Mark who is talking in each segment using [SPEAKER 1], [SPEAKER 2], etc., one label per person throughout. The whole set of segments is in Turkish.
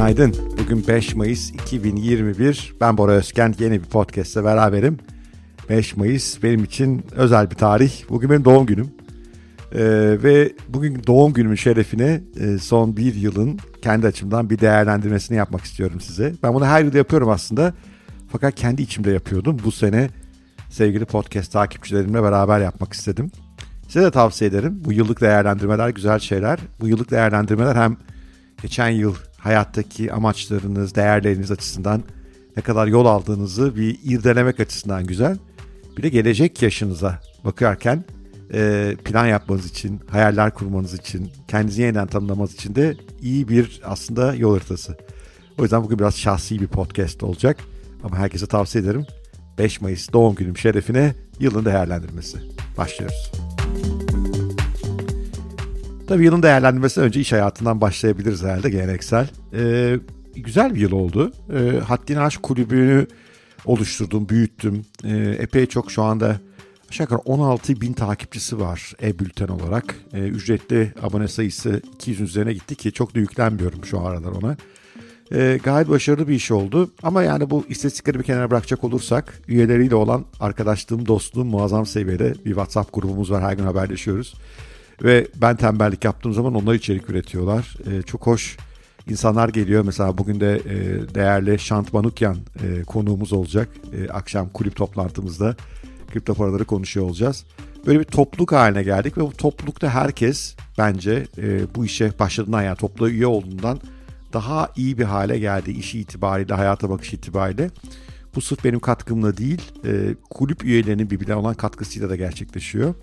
[SPEAKER 1] Günaydın. Bugün 5 Mayıs 2021. Ben Bora Özken. Yeni bir podcast'te beraberim. 5 Mayıs benim için özel bir tarih. Bugün benim doğum günüm. Ee, ve bugün doğum günümün şerefine e, son bir yılın kendi açımdan bir değerlendirmesini yapmak istiyorum size. Ben bunu her yıl yapıyorum aslında. Fakat kendi içimde yapıyordum. Bu sene sevgili podcast takipçilerimle beraber yapmak istedim. Size de tavsiye ederim. Bu yıllık değerlendirmeler güzel şeyler. Bu yıllık değerlendirmeler hem geçen yıl hayattaki amaçlarınız, değerleriniz açısından ne kadar yol aldığınızı bir irdelemek açısından güzel. Bir de gelecek yaşınıza bakarken e, plan yapmanız için, hayaller kurmanız için, kendinizi yeniden tanımlamanız için de iyi bir aslında yol haritası. O yüzden bugün biraz şahsi bir podcast olacak. Ama herkese tavsiye ederim. 5 Mayıs doğum günüm şerefine yılın değerlendirmesi. Başlıyoruz. Tabii yılın değerlendirmesi önce iş hayatından başlayabiliriz herhalde geleneksel. Ee, güzel bir yıl oldu. Ee, Haddini Aşk Kulübü'nü oluşturdum, büyüttüm. Ee, epey çok şu anda aşağı yukarı 16 bin takipçisi var e-bülten olarak. Ee, ücretli abone sayısı 200'ün üzerine gitti ki çok da yüklenmiyorum şu aralar ona. Ee, gayet başarılı bir iş oldu. Ama yani bu istatistikleri bir kenara bırakacak olursak üyeleriyle olan arkadaşlığım, dostluğum muazzam seviyede bir WhatsApp grubumuz var. Her gün haberleşiyoruz. Ve ben tembellik yaptığım zaman onlar içerik üretiyorlar. E, çok hoş insanlar geliyor. Mesela bugün de e, değerli Şant Manukyan e, konuğumuz olacak. E, akşam kulüp toplantımızda kripto paraları konuşuyor olacağız. Böyle bir topluluk haline geldik ve bu toplulukta herkes bence e, bu işe başladığından yani topluluğa üye olduğundan daha iyi bir hale geldi işi itibariyle, hayata bakış itibariyle. Bu sırf benim katkımla değil, e, kulüp üyelerinin birbirine olan katkısıyla da gerçekleşiyor.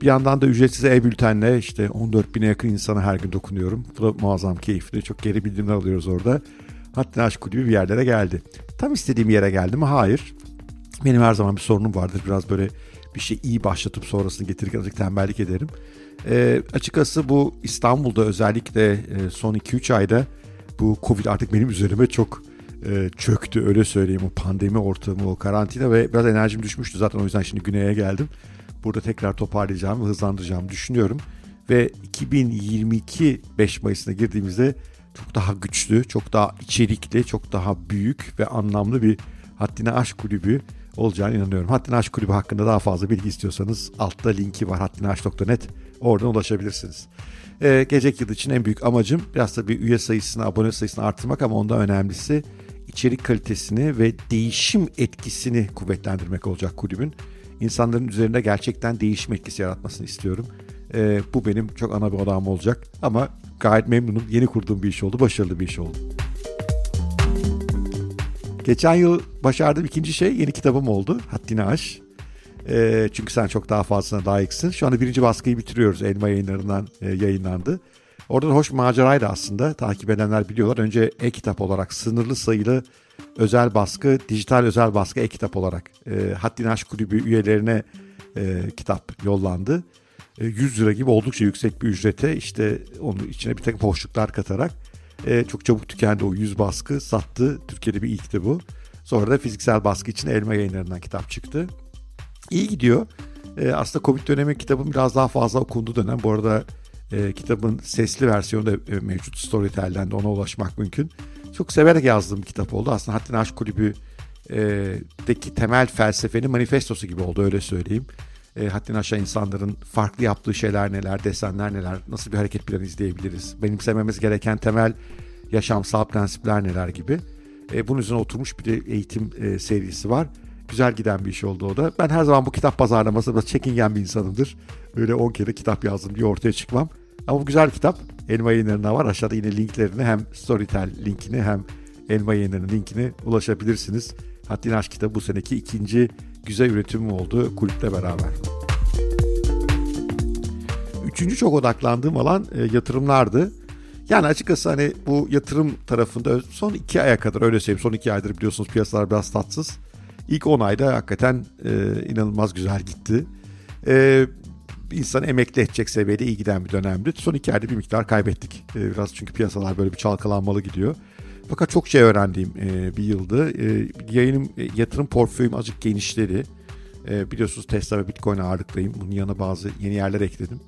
[SPEAKER 1] Bir yandan da ücretsiz e-bültenle işte 14 bine yakın insana her gün dokunuyorum. Bu da muazzam keyifli. Çok geri bildirimler alıyoruz orada. Hatta Aşk Kulübü bir yerlere geldi. Tam istediğim yere geldi mi? Hayır. Benim her zaman bir sorunum vardır. Biraz böyle bir şey iyi başlatıp sonrasını getirirken azıcık tembellik ederim. E, açıkçası bu İstanbul'da özellikle e, son 2-3 ayda bu Covid artık benim üzerime çok e, çöktü öyle söyleyeyim. O pandemi ortamı, o karantina ve biraz enerjim düşmüştü. Zaten o yüzden şimdi güneye geldim burada tekrar toparlayacağım ve hızlandıracağımı düşünüyorum. Ve 2022 5 Mayıs'ına girdiğimizde çok daha güçlü, çok daha içerikli, çok daha büyük ve anlamlı bir Haddine Aşk Kulübü olacağını inanıyorum. Haddine Aşk Kulübü hakkında daha fazla bilgi istiyorsanız altta linki var haddineaşk.net oradan ulaşabilirsiniz. Ee, gelecek yıl için en büyük amacım biraz da bir üye sayısını, abone sayısını artırmak ama ondan önemlisi içerik kalitesini ve değişim etkisini kuvvetlendirmek olacak kulübün insanların üzerinde gerçekten değişim etkisi yaratmasını istiyorum. E, bu benim çok ana bir odam olacak. Ama gayet memnunum. Yeni kurduğum bir iş oldu. Başarılı bir iş oldu. Geçen yıl başardığım ikinci şey yeni kitabım oldu. Haddini Aş. E, çünkü sen çok daha fazlasına layıksın. Şu anda birinci baskıyı bitiriyoruz. Elma yayınlarından e, yayınlandı. Orada da hoş maceraydı aslında. Takip edenler biliyorlar. Önce e-kitap olarak sınırlı sayılı özel baskı, dijital özel baskı e-kitap olarak e, Haddini Aşk Kulübü üyelerine e, kitap yollandı. E, 100 lira gibi oldukça yüksek bir ücrete işte onun içine bir takım hoşluklar katarak e, çok çabuk tükendi o 100 baskı sattı. Türkiye'de bir ilkti bu. Sonra da fiziksel baskı için elma yayınlarından kitap çıktı. İyi gidiyor. E, aslında Covid dönemi kitabım biraz daha fazla okundu dönem. Bu arada e, kitabın sesli versiyonu da e, mevcut Storytel'den de ona ulaşmak mümkün. Çok severek yazdığım bir kitap oldu. Aslında Haddini Aşk Kulübü e, temel felsefenin manifestosu gibi oldu öyle söyleyeyim. E, haddini aşağı insanların farklı yaptığı şeyler neler, desenler neler, nasıl bir hareket planı izleyebiliriz, benimsememiz gereken temel yaşamsal prensipler neler gibi. E, bunun üzerine oturmuş bir eğitim e, serisi var. Güzel giden bir iş oldu o da. Ben her zaman bu kitap pazarlaması biraz çekingen bir insanımdır. Böyle 10 kere kitap yazdım diye ortaya çıkmam. Ama bu güzel kitap. Elma yayınlarına var. Aşağıda yine linklerini hem Storytel linkini hem Elma yayınlarının linkini ulaşabilirsiniz. Haddini Aşk kitabı bu seneki ikinci güzel üretimim oldu kulüple beraber. Üçüncü çok odaklandığım alan e, yatırımlardı. Yani açıkçası hani bu yatırım tarafında son iki aya kadar öyle söyleyeyim. Son iki aydır biliyorsunuz piyasalar biraz tatsız. İlk on ayda hakikaten e, inanılmaz güzel gitti. E, insan emekli edecek seviyede iyi giden bir dönemdi. Son iki ayda bir miktar kaybettik. Ee, biraz çünkü piyasalar böyle bir çalkalanmalı gidiyor. Fakat çok şey öğrendiğim e, bir yıldı. E, yayınım, e, yatırım portföyüm azıcık genişledi. biliyorsunuz Tesla ve Bitcoin ağırlıklıyım. Bunun yanına bazı yeni yerler ekledim.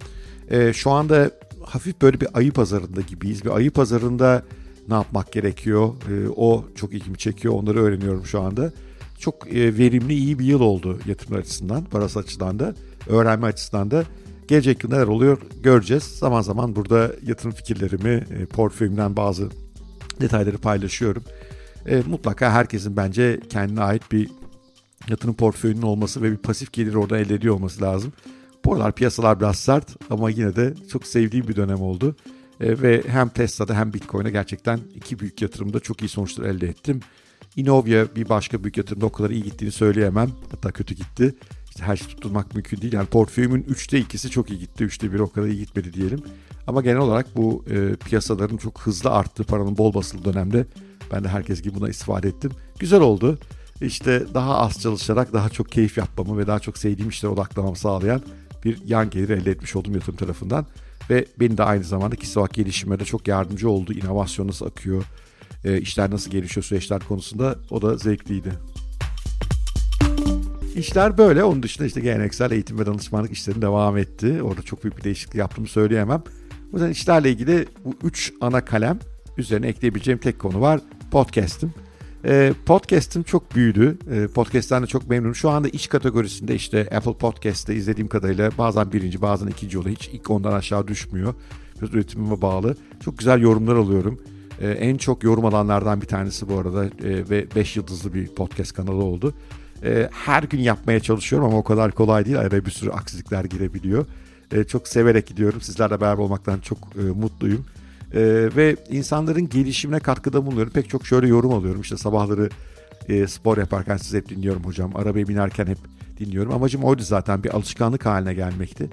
[SPEAKER 1] şu anda hafif böyle bir ayı pazarında gibiyiz. Bir ayı pazarında ne yapmak gerekiyor? E, o çok ilgimi çekiyor. Onları öğreniyorum şu anda. Çok e, verimli, iyi bir yıl oldu yatırım açısından, parası açısından da, öğrenme açısından da. Gelecek neler oluyor göreceğiz. Zaman zaman burada yatırım fikirlerimi, e, portföyümden bazı detayları paylaşıyorum. E, mutlaka herkesin bence kendine ait bir yatırım portföyünün olması ve bir pasif gelir oradan elde ediyor olması lazım. Bu aralar piyasalar biraz sert ama yine de çok sevdiğim bir dönem oldu. E, ve hem Tesla'da hem Bitcoin'e gerçekten iki büyük yatırımda çok iyi sonuçlar elde ettim. Inovia bir başka büyük yatırımda o kadar iyi gittiğini söyleyemem. Hatta kötü gitti. Her şeyi tutturmak mümkün değil. Yani portföyümün üçte ikisi çok iyi gitti. Üçte biri o kadar iyi gitmedi diyelim. Ama genel olarak bu e, piyasaların çok hızlı arttığı paranın bol basılı dönemde ben de herkes gibi buna istifade ettim. Güzel oldu. İşte daha az çalışarak daha çok keyif yapmamı ve daha çok sevdiğim işlere odaklamamı sağlayan bir yan gelir elde etmiş oldum yatırım tarafından. Ve beni de aynı zamanda kişisel olarak gelişime de çok yardımcı oldu. İnovasyon nasıl akıyor, e, işler nasıl gelişiyor süreçler konusunda o da zevkliydi. İşler böyle. Onun dışında işte geleneksel eğitim ve danışmanlık işlerim devam etti. Orada çok büyük bir değişiklik yaptığımı söyleyemem. O yüzden işlerle ilgili bu üç ana kalem üzerine ekleyebileceğim tek konu var. Podcast'im. E, podcast'im çok büyüdü. E, podcast'ten de çok memnunum. Şu anda iş kategorisinde işte Apple Podcast'te izlediğim kadarıyla bazen birinci bazen ikinci oluyor. Hiç ilk ondan aşağı düşmüyor. Biraz üretimime bağlı. Çok güzel yorumlar alıyorum. E, en çok yorum alanlardan bir tanesi bu arada e, ve 5 yıldızlı bir podcast kanalı oldu. E, her gün yapmaya çalışıyorum ama o kadar kolay değil. Araya bir sürü aksilikler girebiliyor. E, çok severek gidiyorum. Sizlerle beraber olmaktan çok e, mutluyum. E, ve insanların gelişimine katkıda bulunuyorum. Pek çok şöyle yorum alıyorum. İşte sabahları e, spor yaparken siz hep dinliyorum hocam. Arabaya binerken hep dinliyorum. Amacım oydu zaten bir alışkanlık haline gelmekti.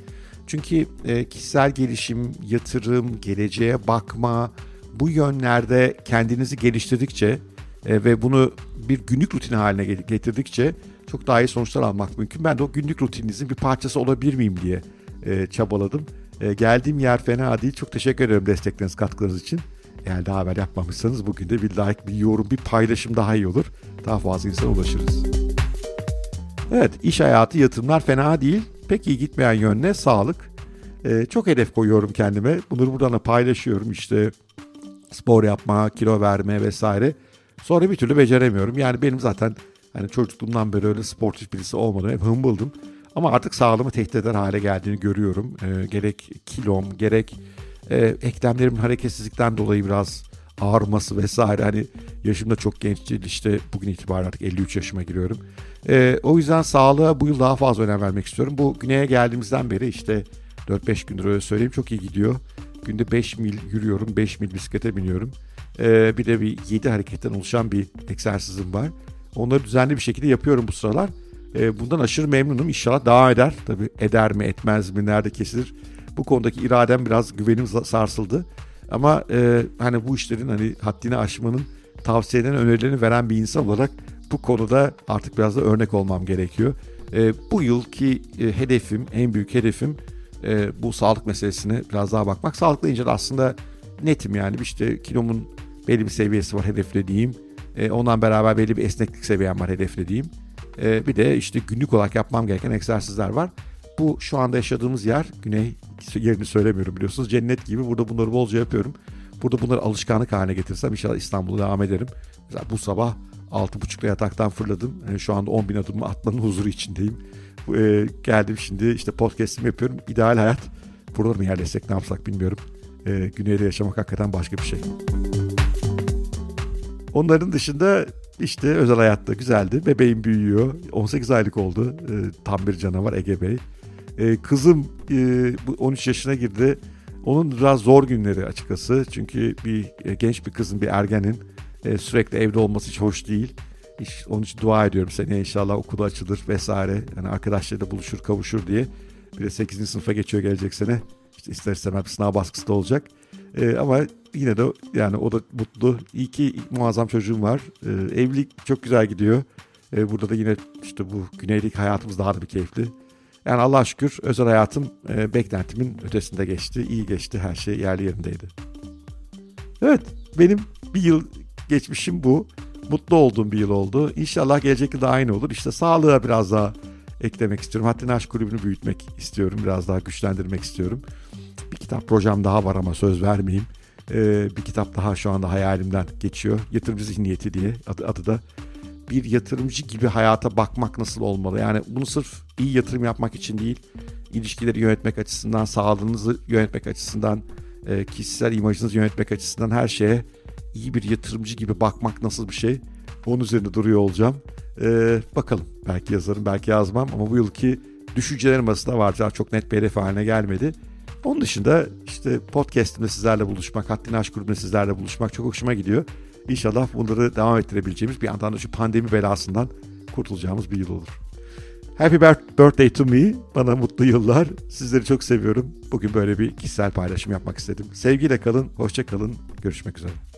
[SPEAKER 1] Çünkü e, kişisel gelişim, yatırım, geleceğe bakma bu yönlerde kendinizi geliştirdikçe e, ve bunu bir günlük rutin haline getirdikçe çok daha iyi sonuçlar almak mümkün. Ben de o günlük rutininizin bir parçası olabilir miyim diye e, çabaladım. E, geldiğim yer fena değil. Çok teşekkür ederim destekleriniz, katkılarınız için. Eğer daha haber yapmamışsanız bugün de bir like, bir yorum, bir paylaşım daha iyi olur. Daha fazla insana ulaşırız. Evet, iş hayatı, yatırımlar fena değil. Pek iyi gitmeyen yönüne sağlık. Ee, çok hedef koyuyorum kendime. Bunları buradan da paylaşıyorum. İşte spor yapma, kilo verme vesaire. Sonra bir türlü beceremiyorum. Yani benim zaten hani çocukluğumdan beri öyle sportif birisi olmadım. Hep hımbıldım. Ama artık sağlığımı tehdit eder hale geldiğini görüyorum. E, gerek kilom, gerek e, eklemlerimin hareketsizlikten dolayı biraz ağrıması vesaire. Hani yaşım da çok genç değil. İşte bugün itibaren artık 53 yaşıma giriyorum. E, o yüzden sağlığa bu yıl daha fazla önem vermek istiyorum. Bu güneye geldiğimizden beri işte 4-5 gündür öyle söyleyeyim çok iyi gidiyor. Günde 5 mil yürüyorum, 5 mil bisiklete biniyorum. Ee, bir de bir 7 hareketten oluşan bir egzersizim var. Onları düzenli bir şekilde yapıyorum bu sıralar. Ee, bundan aşırı memnunum. İnşallah devam eder. Tabii eder mi etmez mi nerede kesilir. Bu konudaki iradem biraz güvenim sarsıldı. Ama e, hani bu işlerin hani haddini aşmanın tavsiyelerini, önerilerini veren bir insan olarak bu konuda artık biraz da örnek olmam gerekiyor. E, bu yılki e, hedefim, en büyük hedefim e, bu sağlık meselesine biraz daha bakmak. Sağlık deyince de aslında netim yani işte kilomun belli bir seviyesi var hedeflediğim. E, ondan beraber belli bir esneklik seviyem var hedeflediğim. E, bir de işte günlük olarak yapmam gereken egzersizler var. Bu şu anda yaşadığımız yer, güney yerini söylemiyorum biliyorsunuz. Cennet gibi burada bunları bolca yapıyorum. Burada bunları alışkanlık haline getirsem inşallah İstanbul'a devam ederim. Mesela bu sabah 6.30'da yataktan fırladım. Yani şu anda 10 bin adımı atmanın huzuru içindeyim. E, geldim şimdi işte podcast'imi yapıyorum. İdeal hayat. Burada mı yerleşsek ne yapsak bilmiyorum. E, güneyde yaşamak hakikaten başka bir şey. Onların dışında işte özel hayatta güzeldi. Bebeğim büyüyor. 18 aylık oldu. E, tam bir canavar Ege Bey. E, kızım e, 13 yaşına girdi. Onun biraz zor günleri açıkçası. Çünkü bir e, genç bir kızın, bir ergenin e, sürekli evde olması hiç hoş değil. İş, onun için dua ediyorum seneye inşallah okulu açılır vesaire. Yani arkadaşlarıyla buluşur, kavuşur diye. Bir de 8. sınıfa geçiyor gelecek sene. İşte ister istemez sınav baskısı da olacak. E, ama yine de yani o da mutlu. İyi ki muazzam çocuğum var. E, evlilik çok güzel gidiyor. E, burada da yine işte bu güneylik hayatımız daha da bir keyifli. Yani Allah şükür özel hayatım e, beklentimin ötesinde geçti. İyi geçti. Her şey yerli yerindeydi. Evet benim bir yıl geçmişim bu. Mutlu olduğum bir yıl oldu. İnşallah gelecek yıl da aynı olur. İşte sağlığa biraz daha eklemek istiyorum. Hatta Aşk Kulübü'nü büyütmek istiyorum. Biraz daha güçlendirmek istiyorum. Kitap projem daha var ama söz vermeyeyim. Ee, bir kitap daha şu anda hayalimden geçiyor. Yatırımcı zihniyeti diye adı, adı da. Bir yatırımcı gibi hayata bakmak nasıl olmalı? Yani bunu sırf iyi yatırım yapmak için değil, ilişkileri yönetmek açısından, sağlığınızı yönetmek açısından, e, kişisel imajınızı yönetmek açısından her şeye iyi bir yatırımcı gibi bakmak nasıl bir şey? Onun üzerinde duruyor olacağım. Ee, bakalım. Belki yazarım, belki yazmam ama bu yılki düşüncelerim arasında var. Çok net bir hedef haline gelmedi. Onun dışında işte podcast'imde sizlerle buluşmak, Haddini Aşk grubunda sizlerle buluşmak çok hoşuma gidiyor. İnşallah bunları devam ettirebileceğimiz bir yandan da şu pandemi belasından kurtulacağımız bir yıl olur. Happy birthday to me. Bana mutlu yıllar. Sizleri çok seviyorum. Bugün böyle bir kişisel paylaşım yapmak istedim. Sevgiyle kalın, hoşça kalın. Görüşmek üzere.